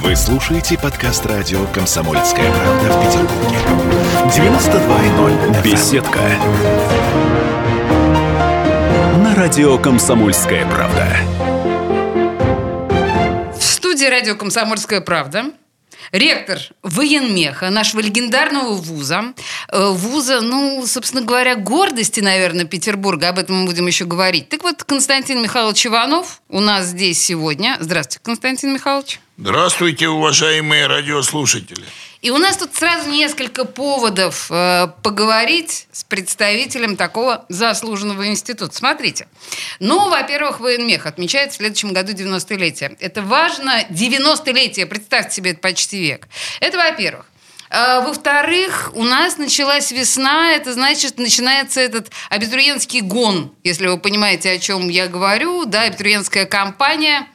Вы слушаете подкаст радио «Комсомольская правда» в Петербурге. 92.0 Беседка. На радио «Комсомольская правда». В студии радио «Комсомольская правда» ректор военмеха нашего легендарного вуза. Э, вуза, ну, собственно говоря, гордости, наверное, Петербурга. Об этом мы будем еще говорить. Так вот, Константин Михайлович Иванов у нас здесь сегодня. Здравствуйте, Константин Михайлович. Здравствуйте, уважаемые радиослушатели. И у нас тут сразу несколько поводов э, поговорить с представителем такого заслуженного института. Смотрите. Ну, во-первых, военмех отмечает в следующем году 90-летие. Это важно. 90-летие, представьте себе, это почти век. Это во-первых. А, во-вторых, у нас началась весна, это значит, начинается этот абитуриентский гон, если вы понимаете, о чем я говорю, да, абитуриентская кампания.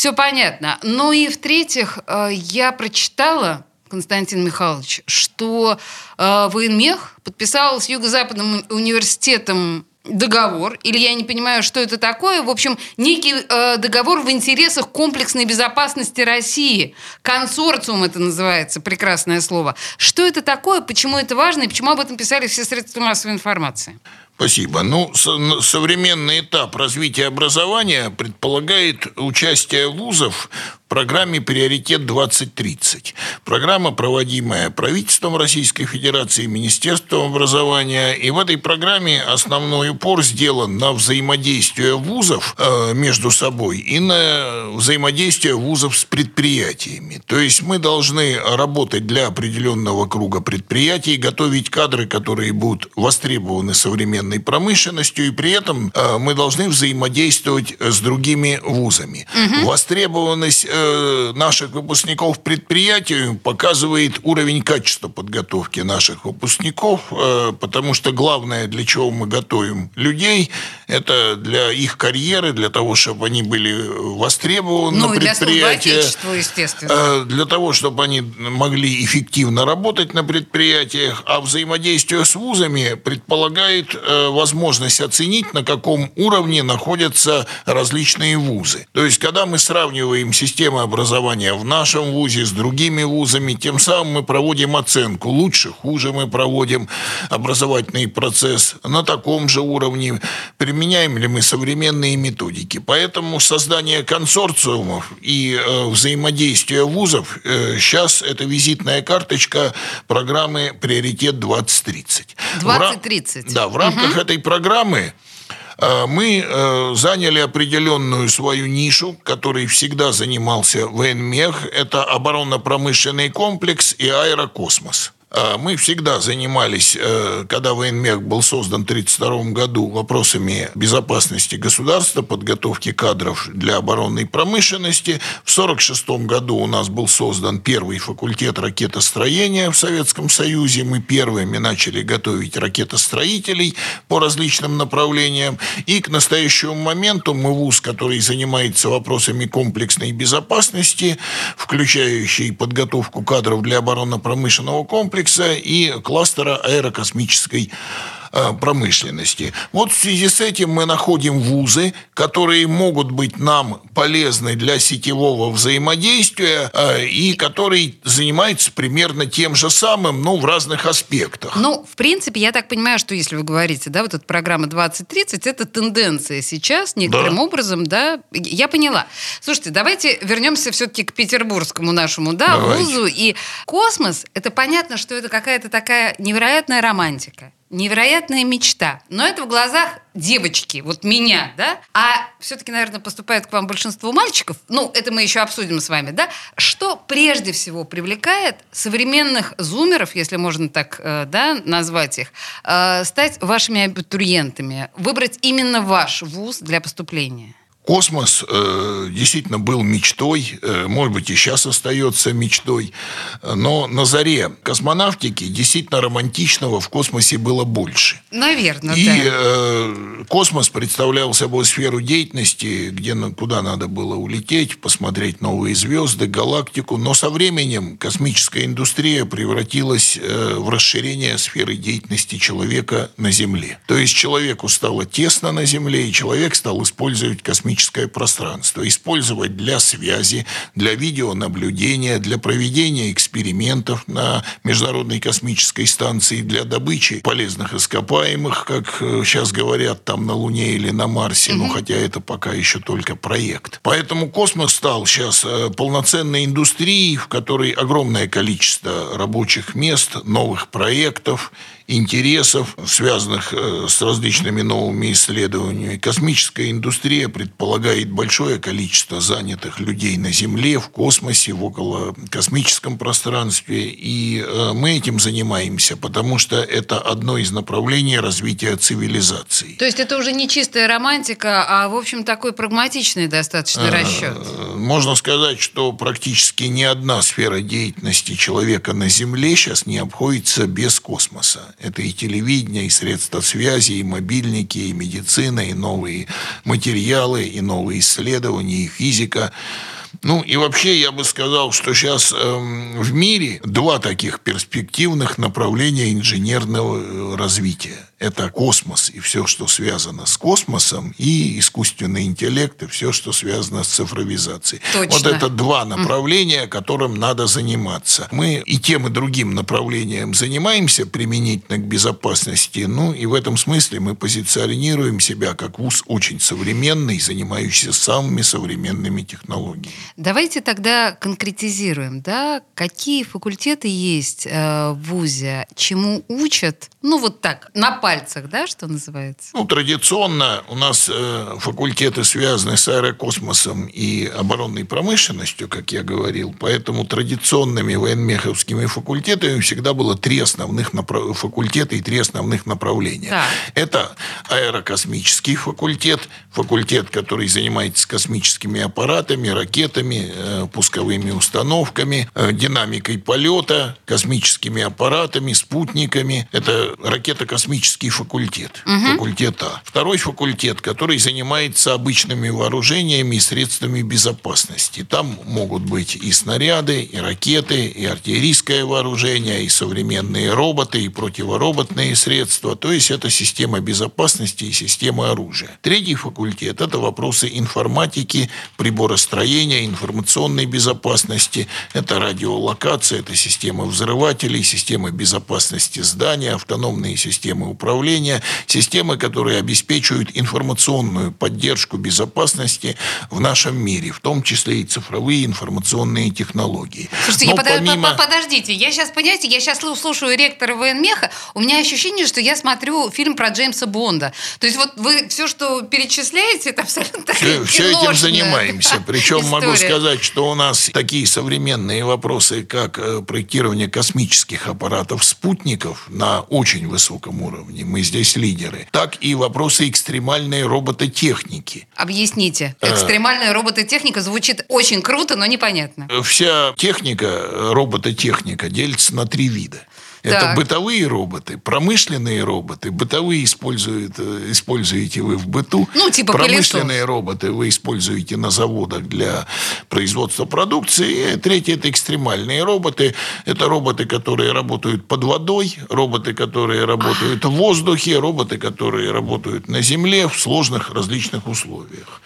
Все понятно. Ну и в-третьих, э, я прочитала, Константин Михайлович, что э, военмех подписал с Юго-Западным университетом договор, или я не понимаю, что это такое. В общем, некий э, договор в интересах комплексной безопасности России. Консорциум это называется, прекрасное слово. Что это такое, почему это важно и почему об этом писали все средства массовой информации? Спасибо. Ну, современный этап развития образования предполагает участие вузов программе «Приоритет-2030». Программа, проводимая правительством Российской Федерации, Министерством образования. И в этой программе основной упор сделан на взаимодействие вузов э, между собой и на взаимодействие вузов с предприятиями. То есть мы должны работать для определенного круга предприятий, готовить кадры, которые будут востребованы современной промышленностью, и при этом э, мы должны взаимодействовать с другими вузами. Угу. Востребованность Э, наших выпускников предприятий показывает уровень качества подготовки наших выпускников, э, потому что главное, для чего мы готовим людей, это для их карьеры, для того, чтобы они были востребованы ну, на предприятии. Для естественно. Э, для того, чтобы они могли эффективно работать на предприятиях, а взаимодействие с вузами предполагает возможность оценить, на каком уровне находятся различные вузы. То есть, когда мы сравниваем систему системы образования в нашем вузе с другими вузами. Тем самым мы проводим оценку. Лучше, хуже мы проводим образовательный процесс на таком же уровне. Применяем ли мы современные методики. Поэтому создание консорциумов и э, взаимодействие вузов э, сейчас это визитная карточка программы «Приоритет 2030». 2030. Да, в рамках угу. этой программы мы э, заняли определенную свою нишу, которой всегда занимался военмех. Это оборонно-промышленный комплекс и аэрокосмос. А, мы всегда занимались, э, когда военмех был создан в 1932 году, вопросами безопасности государства, подготовки кадров для оборонной промышленности. В 1946 году у нас был создан первый факультет ракетостроения в Советском Союзе. Мы первыми начали готовить ракетостроителей по различным направлениям. И к настоящему моменту мы вуз, который занимается вопросами комплексной безопасности, включающий подготовку кадров для оборонно-промышленного комплекса, комплекса и кластера аэрокосмической промышленности. Вот в связи с этим мы находим вузы, которые могут быть нам полезны для сетевого взаимодействия э, и которые занимаются примерно тем же самым, но в разных аспектах. Ну, в принципе, я так понимаю, что если вы говорите, да, вот эта программа 2030, это тенденция сейчас некоторым да. образом, да, я поняла. Слушайте, давайте вернемся все-таки к петербургскому нашему, да, давайте. вузу. И космос, это понятно, что это какая-то такая невероятная романтика невероятная мечта. Но это в глазах девочки, вот меня, да? А все-таки, наверное, поступает к вам большинство мальчиков. Ну, это мы еще обсудим с вами, да? Что прежде всего привлекает современных зумеров, если можно так, э, да, назвать их, э, стать вашими абитуриентами, выбрать именно ваш вуз для поступления? Космос э, действительно был мечтой, э, может быть, и сейчас остается мечтой, но на заре космонавтики действительно романтичного в космосе было больше. Наверное, и, да. э, космос представлял собой сферу деятельности, где, куда надо было улететь, посмотреть новые звезды, галактику, но со временем космическая индустрия превратилась э, в расширение сферы деятельности человека на Земле. То есть человеку стало тесно на Земле, и человек стал использовать космическую космическое пространство, использовать для связи, для видеонаблюдения, для проведения экспериментов на Международной космической станции, для добычи полезных ископаемых, как сейчас говорят, там на Луне или на Марсе, угу. ну хотя это пока еще только проект. Поэтому космос стал сейчас полноценной индустрией, в которой огромное количество рабочих мест, новых проектов, интересов, связанных э, с различными новыми исследованиями. Космическая индустрия предполагает большое количество занятых людей на Земле, в космосе, в около космическом пространстве. И э, мы этим занимаемся, потому что это одно из направлений развития цивилизации. То есть это уже не чистая романтика, а, в общем, такой прагматичный достаточно э, расчет. Можно сказать, что практически ни одна сфера деятельности человека на Земле сейчас не обходится без космоса. Это и телевидение, и средства связи, и мобильники, и медицина, и новые материалы, и новые исследования, и физика. Ну и вообще я бы сказал, что сейчас эм, в мире два таких перспективных направления инженерного э, развития это космос и все, что связано с космосом, и искусственный интеллект, и все, что связано с цифровизацией. Точно. Вот это два направления, которым надо заниматься. Мы и тем, и другим направлением занимаемся применительно к безопасности. Ну, и в этом смысле мы позиционируем себя как вуз очень современный, занимающийся самыми современными технологиями. Давайте тогда конкретизируем, да, какие факультеты есть э, в ВУЗе, чему учат, ну, вот так, на пальцах, да, что называется? Ну, традиционно у нас э, факультеты связаны с аэрокосмосом и оборонной промышленностью, как я говорил. Поэтому традиционными военмеховскими факультетами всегда было три основных направ... факультета и три основных направления. Да. Это аэрокосмический факультет, факультет, который занимается космическими аппаратами, ракетами, э, пусковыми установками, э, динамикой полета, космическими аппаратами, спутниками. Это ракетно-космический технический факультет, угу. факультет А. Второй факультет, который занимается обычными вооружениями и средствами безопасности. Там могут быть и снаряды, и ракеты, и артиллерийское вооружение, и современные роботы, и противороботные средства. То есть это система безопасности и система оружия. Третий факультет – это вопросы информатики, приборостроения, информационной безопасности. Это радиолокация, это система взрывателей, система безопасности здания, автономные системы управления системы, которые обеспечивают информационную поддержку безопасности в нашем мире, в том числе и цифровые информационные технологии. Слушайте, я помимо... подождите, я сейчас, понимаете, я сейчас слушаю ректора военмеха, у меня ощущение, что я смотрю фильм про Джеймса Бонда. То есть вот вы все, что перечисляете, это абсолютно Все, все этим занимаемся. Причем история. могу сказать, что у нас такие современные вопросы, как э, проектирование космических аппаратов спутников на очень высоком уровне, мы здесь лидеры, так и вопросы экстремальной робототехники. Объясните. Э. Экстремальная робототехника звучит очень круто, но непонятно. Вся техника, робототехника делится на три вида. Это так. бытовые роботы, промышленные роботы. Бытовые используют, э, используете вы в быту. Ну, типа Промышленные пылесос. роботы вы используете на заводах для производства продукции. И третье – это экстремальные роботы. Это роботы, которые работают под водой, роботы, которые работают в воздухе, роботы, которые работают на земле в сложных различных условиях.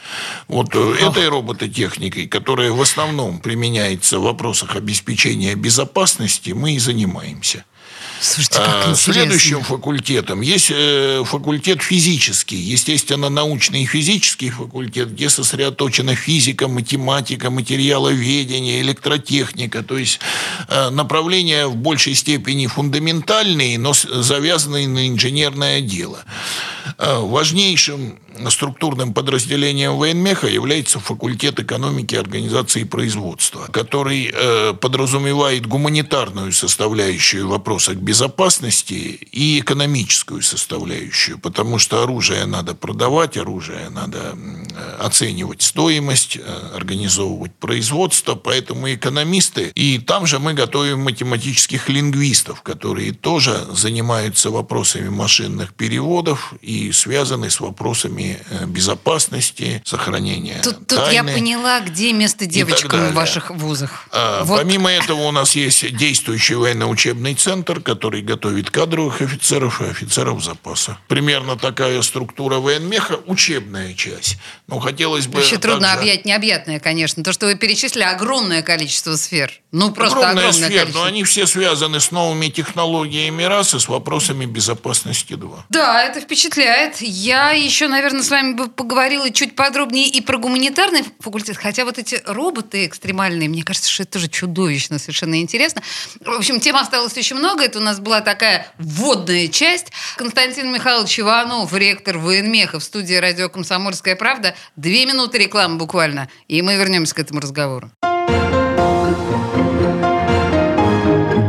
Вот э, этой робототехникой, которая в основном применяется в вопросах обеспечения безопасности, мы и занимаемся. Слушайте, а, Следующим факультетом есть э, факультет физический, естественно, научный и физический факультет, где сосредоточена физика, математика, материаловедение, электротехника, то есть э, направления в большей степени фундаментальные, но завязанные на инженерное дело. Э, важнейшим структурным подразделением военмеха является факультет экономики, организации и производства, который э, подразумевает гуманитарную составляющую в вопросах безопасности и экономическую составляющую, потому что оружие надо продавать, оружие надо оценивать стоимость, э, организовывать производство, поэтому экономисты, и там же мы готовим математических лингвистов, которые тоже занимаются вопросами машинных переводов и связаны с вопросами э, безопасности, сохранения Тут, тут тайны. я поняла, где место девочкам в ваших вузах. А, Вот. Помимо этого у нас есть действующий военно-учебный центр, который готовит кадровых офицеров и офицеров запаса. Примерно такая структура военмеха, учебная часть. Но хотелось бы Вообще трудно также- объять необъятное, конечно. То, что вы перечислили, огромное количество сфер. Ну, просто Огромная огромное сфера, количество. но они все связаны с новыми технологиями раз и с вопросами безопасности два. Да, это впечатляет. Я еще, наверное, с вами бы поговорила чуть подробнее и про гуманитарный факультет. Хотя вот эти роботы экстремальные, мне кажется, что это тоже чудовищно, совершенно интересно. В общем, тем осталось очень много. Это у нас была такая вводная часть. Константин Михайлович Иванов, ректор военмеха в студии радио «Комсомольская правда». Две минуты рекламы буквально, и мы вернемся к этому разговору.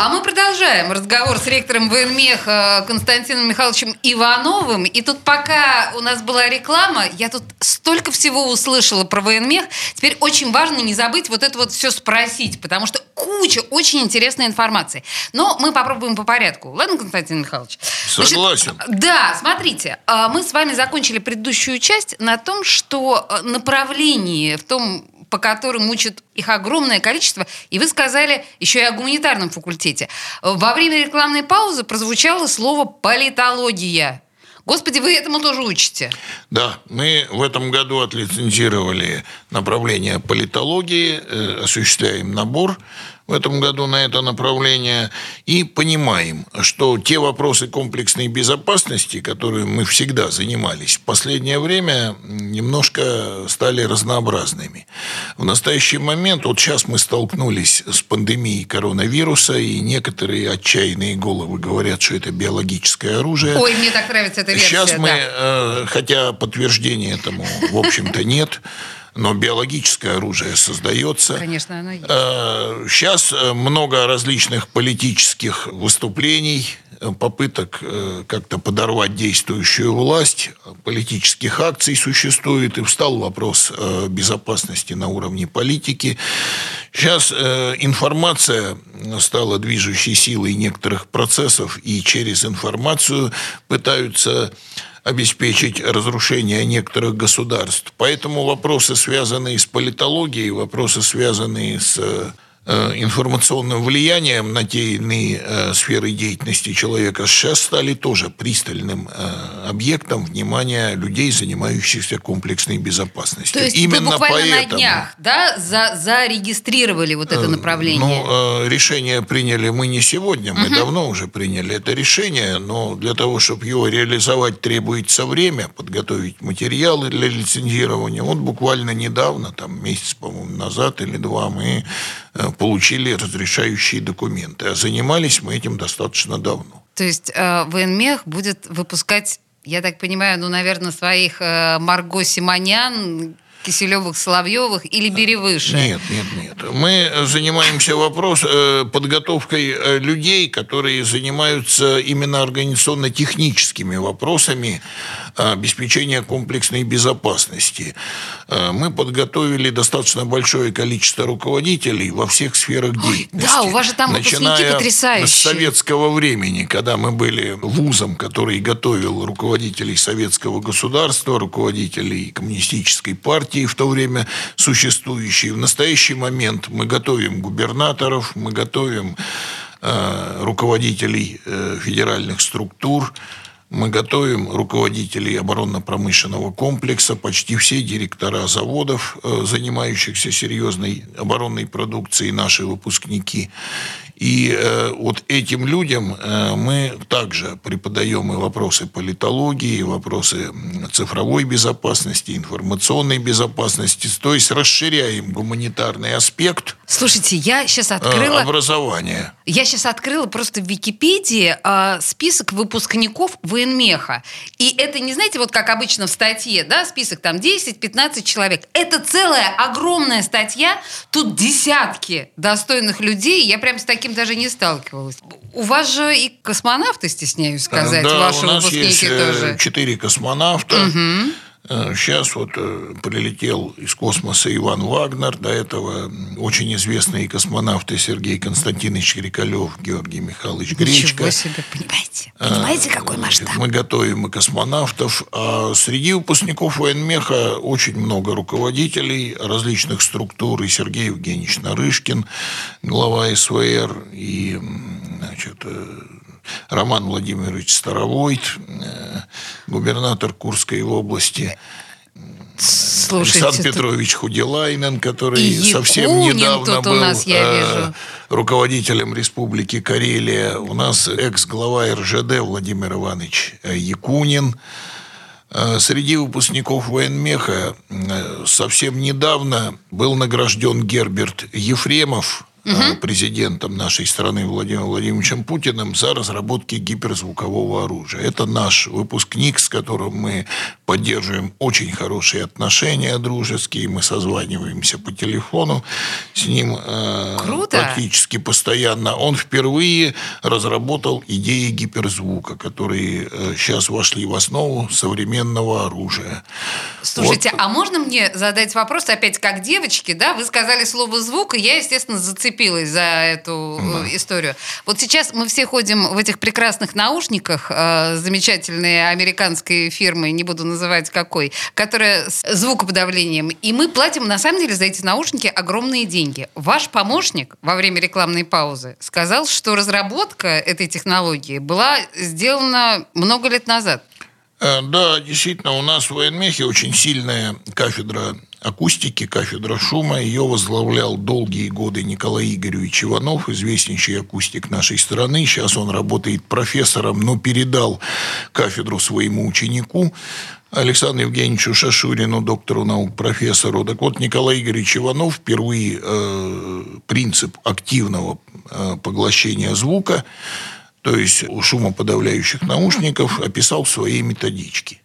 А мы продолжаем разговор с ректором военмеха Константином Михайловичем Ивановым. И тут пока у нас была реклама, я тут столько всего услышала про военмех. Теперь очень важно не забыть вот это вот все спросить, потому что куча очень интересной информации. Но мы попробуем по порядку. Ладно, Константин Михайлович? Значит, Согласен. да, смотрите, а, мы с вами закончили предыдущую часть на том, что э, направление в том, по которым учат их огромное количество, и вы сказали еще и о гуманитарном факультете. Во время рекламной паузы прозвучало слово «политология». Господи, вы этому тоже учите. Да, мы в этом году отлицензировали направление политологии, э, осуществляем набор в этом году на это направление и понимаем, что те вопросы комплексной безопасности, которые мы всегда занимались, в последнее время немножко стали разнообразными. В настоящий момент, вот сейчас мы столкнулись с пандемией коронавируса, и некоторые отчаянные головы говорят, что это биологическое оружие. Ой, мне так нравится эта версия. Сейчас мы, да. э, хотя подтверждения этому, в общем-то, нет, но биологическое оружие создается. Конечно, оно есть. Сейчас много различных политических выступлений, э, попыток э, как-то подорвать действующую власть, политических акций существует, и встал вопрос э, безопасности на уровне политики. Сейчас э, информация стала движущей силой некоторых процессов, и через информацию пытаются обеспечить разрушение некоторых государств. Поэтому вопросы, связанные с политологией, вопросы, связанные с э, информационным влиянием на те иные э, сферы деятельности человека сейчас стали тоже пристальным э, объектом внимания людей, занимающихся комплексной безопасностью. То есть Именно вы буквально поэтому, на днях да, за, зарегистрировали вот это направление? Ну, э, решение приняли мы не сегодня, мы давно уже приняли это решение, но для того, чтобы его реализовать, требуется время, подготовить материалы для лицензирования. Вот буквально недавно, там месяц, по-моему, назад или два, мы э, получили разрешающие документы. А занимались мы этим достаточно давно. То есть э, военмех будет выпускать, я так понимаю, ну, наверное, своих э, Марго Симонян, Киселевых, Соловьевых или бери выше? Нет, нет, нет. Мы занимаемся вопрос э, подготовкой э, людей, которые занимаются именно организационно-техническими вопросами э, обеспечения комплексной безопасности. Мы подготовили достаточно большое количество руководителей во всех сферах деятельности. да, у вас же там Начиная потрясающие. с советского времени, когда мы были вузом, который готовил руководителей советского государства, руководителей коммунистической партии в то время существующей. В настоящий момент мы готовим губернаторов, мы готовим э, руководителей э, федеральных структур, мы готовим руководителей оборонно-промышленного комплекса, почти все директора заводов, э, занимающихся серьезной оборонной продукцией, наши выпускники. И э, вот этим людям э, мы также преподаем и вопросы политологии, и вопросы цифровой безопасности, информационной безопасности, то есть расширяем гуманитарный аспект. Слушайте, я сейчас открыла... Образования. Я сейчас открыла просто в Википедии э, список выпускников военмеха. И это не, знаете, вот как обычно в статье, да, список там 10-15 человек. Это целая огромная статья, тут десятки достойных людей. Я прям с таким даже не сталкивалась. У вас же и космонавты, стесняюсь сказать, да, ваши у нас выпускники есть э, тоже. четыре космонавта. Угу. Сейчас вот э, прилетел из космоса Иван Вагнер, до этого очень известные космонавты Сергей Константинович Крикалев, Георгий Михайлович Гречко. Ничего себе, понимаете? Понимаете, какой Э, масштаб? Мы готовим и космонавтов. А среди выпускников военмеха очень много руководителей различных структур. И Сергей Евгеньевич Нарышкин, глава СВР, и значит, э, Роман Владимирович Старовойт, э, губернатор Курской области. Слушайте, Александр Петрович Худилайнен, который И совсем недавно был нас, э, руководителем Республики Карелия. У нас экс-глава РЖД Владимир Иванович э, Якунин. Э, Среди выпускников военмеха совсем недавно был награжден Герберт Ефремов, э, президентом нашей страны Владимиром Владимировичем Путиным за разработки гиперзвукового оружия. Это наш выпускник, с которым мы поддерживаем очень хорошие отношения дружеские. Мы созваниваемся по телефону с ним э, Круто. практически постоянно. Он впервые разработал идеи гиперзвука, которые э, сейчас вошли в основу современного оружия. Слушайте, а можно мне задать вопрос опять как девочки, да? Вы сказали слово звук, и я, естественно, зацепилась за эту э, историю. Вот сейчас мы все ходим в этих прекрасных наушниках э, замечательной американской фирмы, не буду называть какой, которая с звукоподавлением, и мы платим на самом деле за эти наушники огромные деньги. Ваш помощник во время рекламной паузы сказал, что разработка этой технологии была сделана много лет назад. Э, Да, действительно, у нас в военмехе очень сильная кафедра акустики, кафедра шума. Ее возглавлял долгие годы Николай Игоревич Иванов, известнейший акустик нашей страны. Сейчас он работает профессором, но передал кафедру своему ученику. Александру Евгеньевичу Шашурину, доктору наук, профессору. Так вот, Николай Игоревич Иванов впервые э, принцип активного э, поглощения звука то есть у шумоподавляющих наушников описал в своей методичке.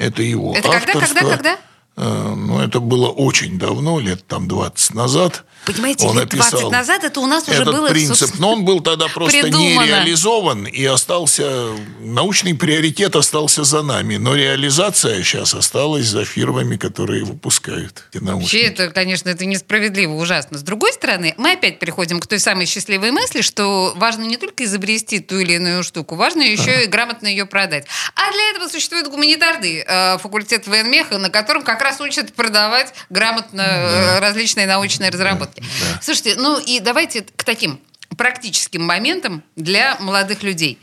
Это его Это когда, авторство. когда, когда? Э, Ну, это было очень давно, лет там 20 назад. Понимаете, Он лет 20 описал назад это у нас уже этот было... принцип. Но он был тогда просто придумано. не реализован и остался... Научный приоритет остался за нами. Но реализация сейчас осталась за фирмами, которые выпускают эти наушники. Вообще, это, конечно, это несправедливо, ужасно. С другой стороны, мы опять переходим к той самой счастливой мысли, что важно не только изобрести ту или иную штуку, важно еще и грамотно ее продать. А для этого существует гуманитарный э, факультет военмеха, на котором как раз учат продавать грамотно э, различные научные разработки. Слушайте, ну и давайте к таким практическим моментам для молодых людей.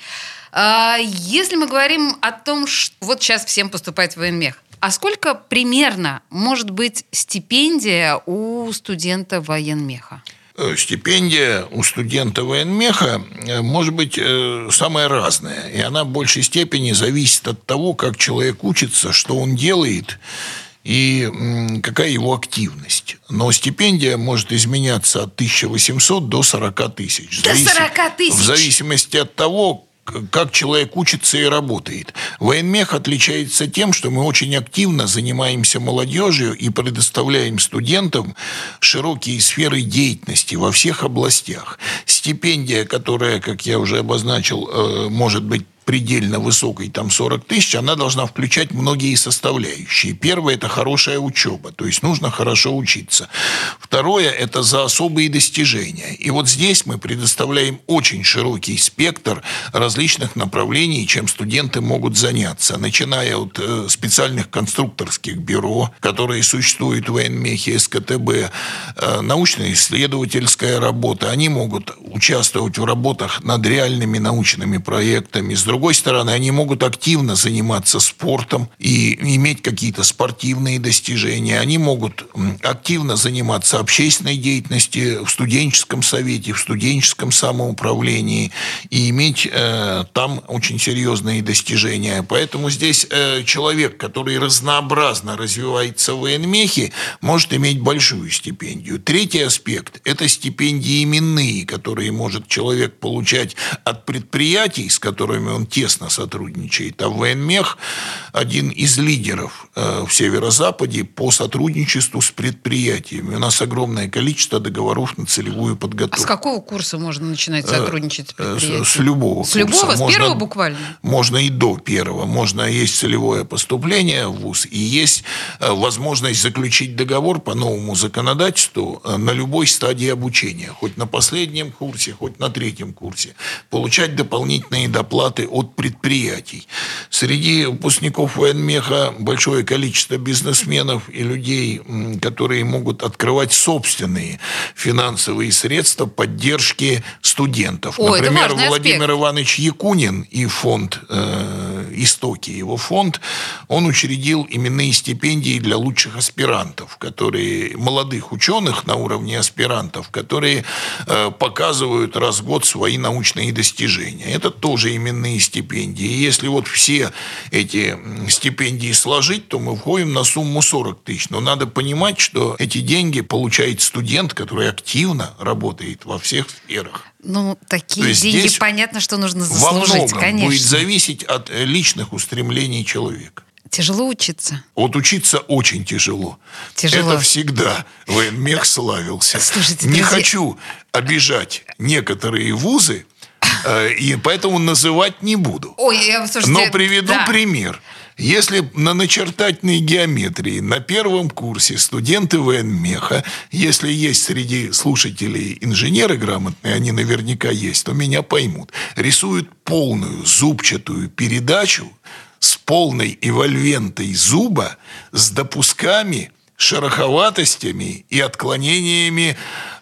А, Если мы говорим о том, что вот сейчас всем поступать в военмех, а сколько примерно может быть стипендия у студента военмеха? Э, Стипендия у студента военмеха э, может быть э, самая разная. И она в большей степени зависит от того, как человек учится, что он делает и какая его активность. Но стипендия может изменяться от 1800 до 40 тысяч. В До зависи- 40 тысяч? В зависимости от того, как человек учится и работает. Военмех отличается тем, что мы очень активно занимаемся молодежью и предоставляем студентам широкие сферы деятельности во всех областях. Стипендия, которая, как я уже обозначил, э, может быть предельно высокой, там 40 тысяч, она должна включать многие составляющие. Первое – это хорошая учеба, то есть нужно хорошо учиться. Второе – это за особые достижения. И вот здесь мы предоставляем очень широкий спектр различных направлений, чем студенты могут заняться, начиная от э, специальных конструкторских бюро, которые существуют в военмехе, СКТБ, э, научно-исследовательская работа. Они могут участвовать в работах над реальными научными проектами. С другой стороны, они могут активно заниматься спортом и иметь какие-то спортивные достижения. Они могут активно заниматься общественной деятельностью в студенческом совете, в студенческом самоуправлении и иметь э, там очень серьезные достижения. Поэтому здесь э, человек, который разнообразно развивается в военмехе, может иметь большую стипендию. Третий аспект – это стипендии именные, которые может человек получать от предприятий, с которыми он тесно сотрудничает. А военмех – один из лидеров э, в Северо-Западе по сотрудничеству с предприятиями. У нас огромное количество договоров на целевую подготовку. А с какого курса можно начинать э, сотрудничать с э, предприятием? С любого С любого? Можно, с первого буквально? Можно и до первого. Можно есть целевое поступление в ВУЗ и есть возможность заключить договор по новому законодательству на любой стадии обучения. Хоть на последнем курсе, хоть на третьем курсе. Получать дополнительные доплаты от предприятий. Среди выпускников военмеха большое количество бизнесменов и людей, которые могут открывать собственные финансовые средства поддержки студентов. Ой, Например, Владимир аспект. Иванович Якунин и фонд э, «Истоки», его фонд, он учредил именные стипендии для лучших аспирантов, которые молодых ученых на уровне аспирантов, которые э, показывают раз в год свои научные достижения. Это тоже именные стипендии. И если вот все эти стипендии сложить, то мы входим на сумму 40 тысяч. Но надо понимать, что эти деньги получает студент, который активно работает во всех сферах. Ну, такие деньги, понятно, что нужно заслужить, во конечно. будет зависеть от личных устремлений человека. Тяжело учиться? Вот учиться очень тяжело. Тяжело. Это всегда военмех славился. Слушайте, Не друзья... хочу обижать некоторые вузы, э, и поэтому называть не буду. Ой, я, слушайте, Но приведу да. пример. Если на начертательной геометрии на первом курсе студенты военмеха, если есть среди слушателей инженеры грамотные, они наверняка есть, то меня поймут, рисуют полную зубчатую передачу с полной эвольвентой зуба, с допусками, шероховатостями и отклонениями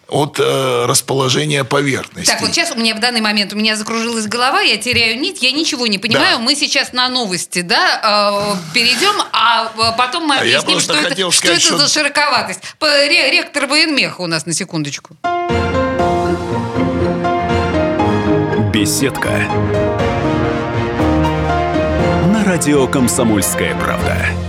от э, расположения поверхности. Так, вот сейчас у меня в данный момент у меня закружилась голова, я теряю нить, я ничего не понимаю. Да. Мы сейчас на новости, да, э, перейдем, а э, потом мы объясним, а что, это, сказать, что это что... за широковатость. Ректор военмеха у нас на секундочку. Беседка радио «Комсомольская правда».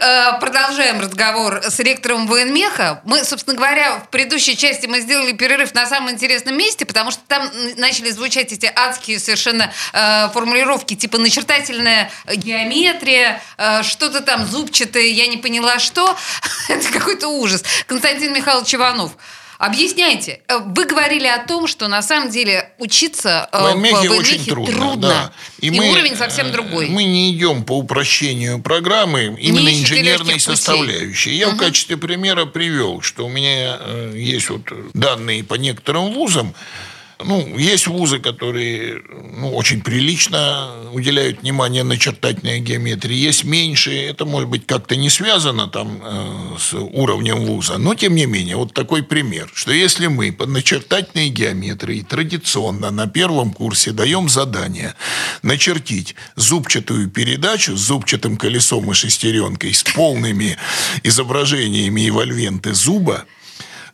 э, продолжаем разговор с ректором военмеха. Мы, собственно говоря, в предыдущей части мы сделали перерыв на самом интересном месте, потому что там начали звучать эти адские совершенно э, формулировки, типа начертательная геометрия, э, что-то там зубчатое, я не поняла что. Это какой-то ужас. Константин Михайлович Иванов. Объясняйте. Э, вы говорили о том, что на самом деле учиться э, в военмехе очень трудно. трудно. Да. И, и мы, уровень совсем э, другой. Мы не идем по упрощению программы именно не инженерной составляющей. Я угу. в качестве примера привел, что у меня есть вот данные по некоторым вузам, ну, есть вузы, которые ну, очень прилично уделяют внимание начертательной геометрии. Есть меньше. Это, может быть, как-то не связано там э, с уровнем вуза. Но, тем не менее, вот такой пример, что если мы по начертательной геометрии традиционно на первом курсе даем задание начертить зубчатую передачу с зубчатым колесом и шестеренкой с полными изображениями эвольвенты зуба,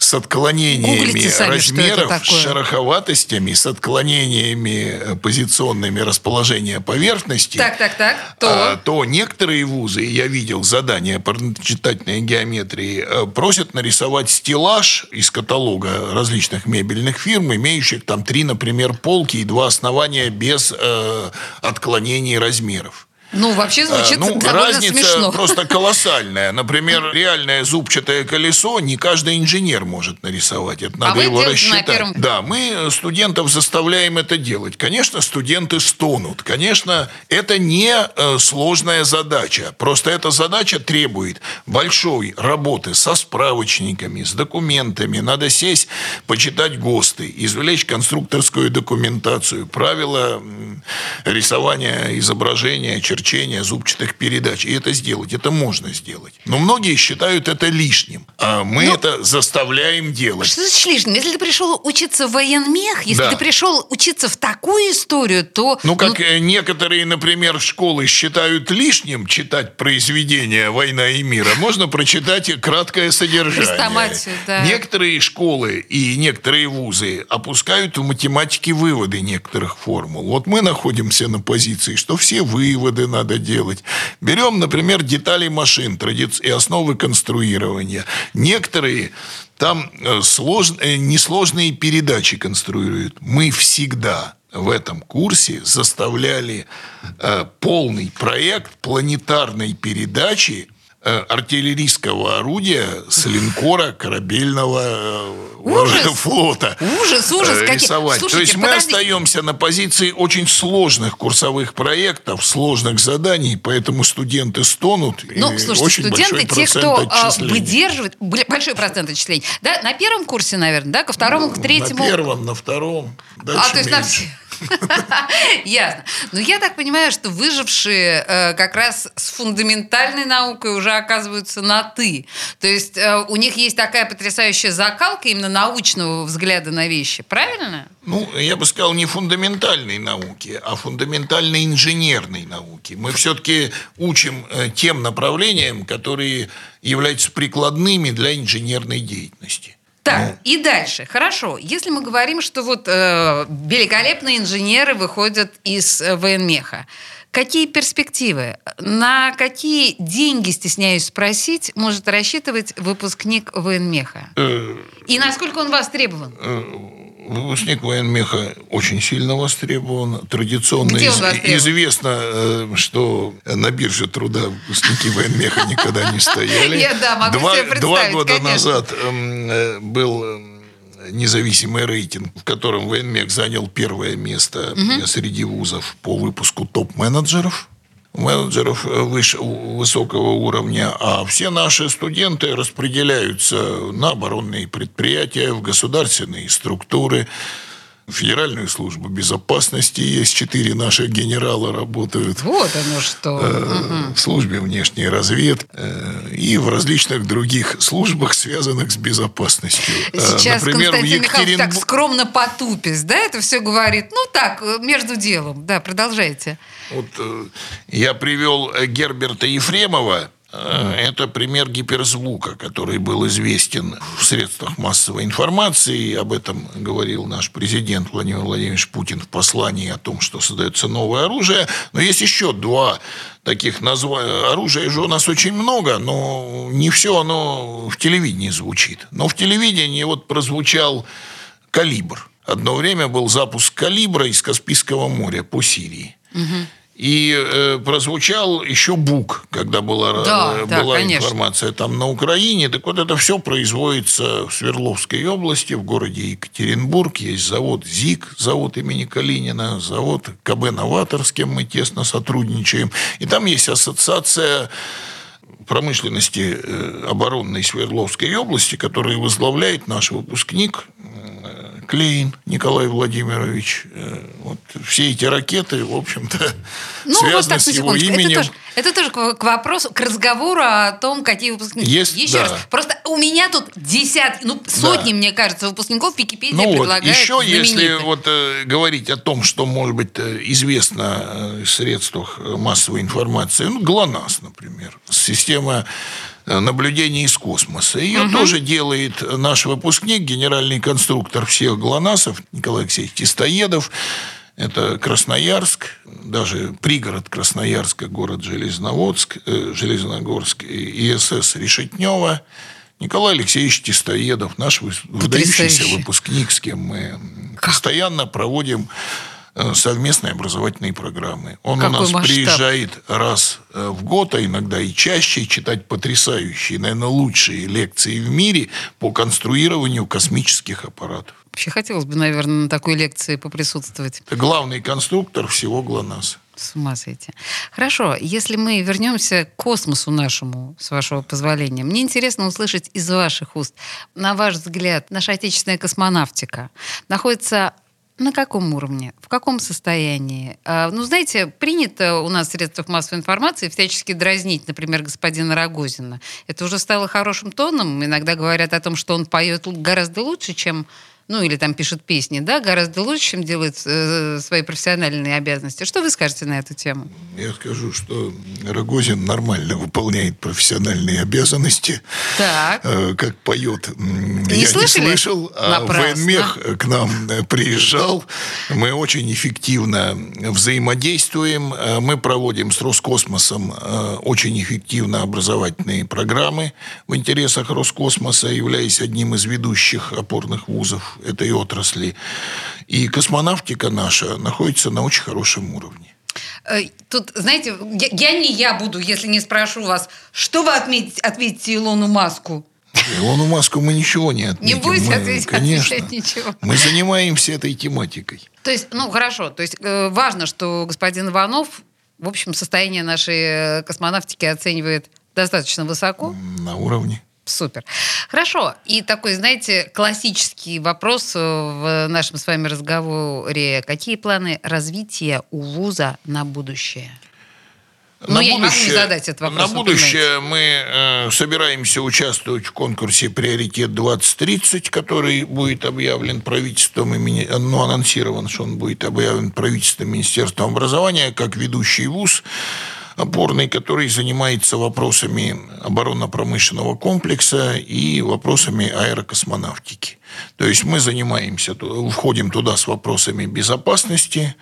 с отклонениями сами, размеров, с шероховатостями, с отклонениями э, позиционными расположения поверхности, так, так, так, то... А, то некоторые вузы, я видел задания по читательной геометрии, э, просят нарисовать стеллаж из каталога различных мебельных фирм, имеющих там три, например, полки и два основания без э, отклонений размеров. Ну, вообще звучит ну, довольно разница смешно. просто колоссальная. Например, реальное зубчатое колесо не каждый инженер может нарисовать. Это надо А его рассчитать. первом- Да, мы студентов заставляем это делать. Конечно, студенты стонут. Конечно, это не э, сложная задача. Просто эта задача требует большой работы со справочниками, с документами. Надо сесть, почитать ГОСТы, извлечь конструкторскую документацию, правила рисования изображения, черчения зубчатых передач. И это сделать. Это можно сделать. Но многие считают это лишним. А мы Ну, это заставляем делать. Что значит лишним? Если ты пришел учиться в военмех, если Да. ты пришел учиться в такую историю, то... Ну, как э, некоторые, например, школы считают лишним читать произведения «Война и мир», а можно прочитать краткое содержание. Да. Некоторые школы и некоторые вузы опускают в математике выводы некоторых формул. Вот мы находимся на позиции, что все выводы надо делать. Берем, например, детали машин и основы конструирования. Некоторые там э, слож- э, несложные передачи конструируют. Мы всегда в этом курсе заставляли э, полный проект планетарной передачи артиллерийского орудия с линкора корабельного э, Ужас! флота Ужас, ужас, э, какие- рисовать. Слушайте, То есть мы подождите. остаемся на позиции очень сложных курсовых проектов, сложных заданий, поэтому студенты стонут. и Ну, слушайте, очень студенты, те, кто а, отчислений. выдерживает большой процент отчислений, да, на первом курсе, наверное, да, ко второму, к третьему. На первом, на втором. А, дальше то есть на меньше. все. Ясно. Но я так понимаю, что выжившие э, как раз с фундаментальной наукой уже оказываются на «ты». То есть э, у них есть такая потрясающая закалка именно научного взгляда на вещи. Правильно? Ну, я бы сказал, не фундаментальной науки, а фундаментальной инженерной науки. Мы все-таки учим э, тем направлениям, которые являются прикладными для инженерной деятельности. Так, и дальше. Хорошо. Если мы говорим, что вот э, великолепные инженеры выходят из э, военмеха, какие перспективы? На какие деньги, стесняюсь спросить, может рассчитывать выпускник военмеха? Э, И насколько он востребован? Выпускник военмеха очень сильно востребован. Традиционно из- востребован? известно, э, что на бирже труда выпускники военмеха никогда не стояли. Я, да, могу два, себе представить, Два года конечно. назад эм, э, был эм, независимый рейтинг, в котором военмех занял первое место э, среди вузов по выпуску топ-менеджеров менеджеров э, выше, высокого уровня, а все наши студенты распределяются на оборонные предприятия, в государственные структуры, Федеральную службу безопасности. Есть четыре наших генерала работают Вот оно что. э, в службе внешней разведки э, и в различных других службах, связанных с безопасностью. Э, Сейчас Например, Константин Михайлович так скромно потупись, да, это все говорит? Ну так, между делом. Да, продолжайте. Вот э, я привел Герберта Ефремова. Э, Это пример гиперзвука, который был известен в средствах массовой информации. Об этом говорил наш президент Владимир Владимирович Путин в послании о том, что создается новое оружие. Но есть еще два таких названия. Оружия же у нас очень много, но не все оно в телевидении звучит. Но в телевидении вот прозвучал «Калибр». Одно время был запуск «Калибра» из Каспийского моря по Сирии. И э, прозвучал еще БУК, когда была, Да, э, да, была конечно. информация там на Украине. Так вот, это все производится в Свердловской области, в городе Екатеринбург. Есть завод ЗИК, завод имени Калинина, завод КБ «Новатор», с кем мы тесно сотрудничаем. И там есть ассоциация промышленности э, оборонной Свердловской области, которую возглавляет наш выпускник э, Клейн Николай Владимирович. Э, Вот все эти ракеты, в общем-то, Ну, вот связаны так, с его именем. Это тоже, это тоже к, вопросу, к разговору о том, какие выпускники. Есть, Еще да. раз. Просто у меня тут десятки, ну, сотни, мне кажется, выпускников Википедия Ну вот, предлагает еще если знаменитых. вот э, говорить о том, что может быть э, известно э, в средствах массовой информации, ну, ГЛОНАСС, например, система наблюдения из космоса. Ее тоже делает наш выпускник, генеральный конструктор всех ГЛОНАССов Николай Алексеевич Тистоедов. Это Красноярск, даже пригород Красноярска, город Железноводск, э, Железногорск, ИСС Решетнева. Николай Алексеевич Тистоедов, наш вы- выдающийся выпускник, с кем мы постоянно проводим совместные образовательные программы. Он Какой у нас масштаб? приезжает раз э, в год, а иногда и чаще, читать потрясающие, наверное, лучшие лекции в мире по конструированию космических аппаратов. Вообще хотелось бы, наверное, на такой лекции поприсутствовать. Это главный конструктор всего ГЛОНАСС. С ума сойти. Хорошо, если мы вернемся к космосу нашему, с вашего позволения, мне интересно услышать из ваших уст, на ваш взгляд, наша отечественная космонавтика находится на каком уровне? В каком состоянии? А, ну, знаете, принято у нас в средствах массовой информации всячески дразнить, например, господина Рогозина. Это уже стало хорошим тоном. Иногда говорят о том, что он поет гораздо лучше, чем ну или там пишет песни, да, гораздо лучше, чем делает э, свои профессиональные обязанности. Что вы скажете на эту тему? Я скажу, что Рогозин нормально выполняет профессиональные обязанности. Так. Э, как поет. Не Я слышали? не слышал, а Напрасно. военмех к нам э, приезжал. Мы очень эффективно взаимодействуем. Э, Мы проводим с Роскосмосом э, очень эффективно образовательные программы в интересах Роскосмоса, являясь одним из ведущих опорных вузов этой отрасли. И космонавтика наша находится на очень хорошем уровне. Э, Тут, знаете, я, я не я буду, если не спрошу вас, что вы отметите, ответите Илону Маску? Илону Маску мы ничего не отметим. Не будете Мы, ответить, конечно. отвечать ничего. Мы занимаемся этой тематикой. То есть, ну хорошо, то есть э, важно, что господин Иванов, в общем, состояние нашей э, космонавтики оценивает достаточно высоко. На уровне. Супер. Хорошо. И такой, знаете, классический вопрос э, в нашем с вами разговоре. Какие планы развития у вуза на будущее? Ну, я не могу не задать этот вопрос, На будущее мы э, собираемся участвовать в конкурсе «Приоритет 2030», который будет объявлен правительством, имени, ну, анонсирован, что он будет объявлен правительством Министерством образования как ведущий вуз опорный, который занимается вопросами оборонно-промышленного комплекса и вопросами аэрокосмонавтики. То есть мы занимаемся, входим туда с вопросами безопасности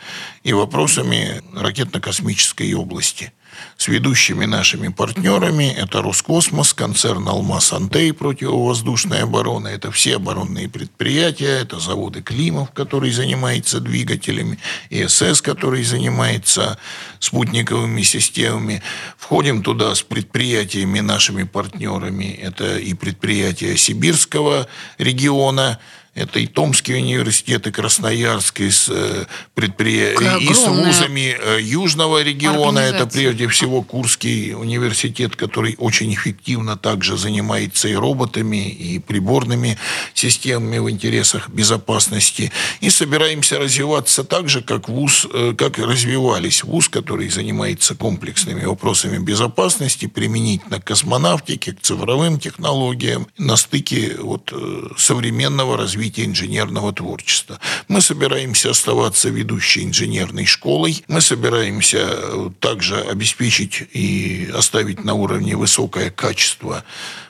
и вопросами ракетно-космической области с ведущими нашими партнерами. Это Роскосмос, концерн «Алмаз Антей» противовоздушной обороны. Это все оборонные предприятия. Это заводы «Климов», который занимается двигателями. ИСС, который занимается спутниковыми системами. Входим туда с предприятиями нашими партнерами. Это и предприятия Сибирского региона, это и Томский университет, и Красноярский с э, предприятиями, и с вузами э, Южного региона. Это прежде всего Курский университет, который очень эффективно также занимается и роботами, и приборными системами в интересах безопасности. И собираемся развиваться так же, как вуз, э, как развивались. Вуз, который занимается комплексными вопросами безопасности, применительно к космонавтике, к цифровым технологиям, на стыке вот, современного развития инженерного творчества. Мы собираемся оставаться ведущей инженерной школой. Мы собираемся э, также обеспечить и оставить на уровне высокое качество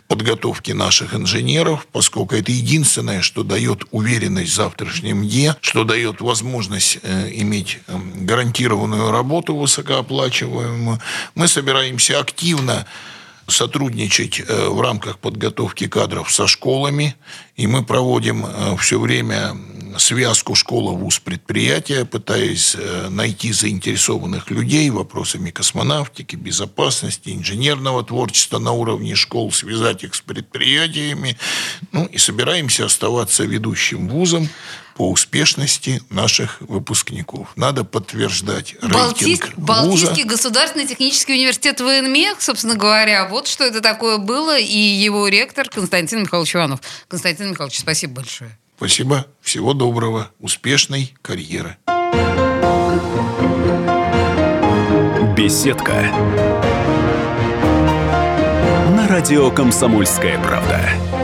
подготовки наших инженеров, поскольку это единственное, что дает уверенность в завтрашнем дне, что дает возможность э, иметь э, гарантированную работу высокооплачиваемую. Мы собираемся активно сотрудничать э, в рамках подготовки кадров со школами, и мы проводим все время связку школа-вуз предприятия, пытаясь э, найти заинтересованных людей вопросами космонавтики, безопасности, инженерного творчества на уровне школ, связать их с предприятиями. Ну и собираемся оставаться ведущим вузом по успешности наших выпускников. Надо подтверждать Балтийс- рейтинг Балтийский вуза. государственный технический университет ВНМЕХ, собственно говоря, вот что это такое было, и его ректор Константин Михайлович Иванов. Константин Михайлович, спасибо большое. Спасибо. Всего доброго. Успешной карьеры. Беседка. На радио «Комсомольская правда».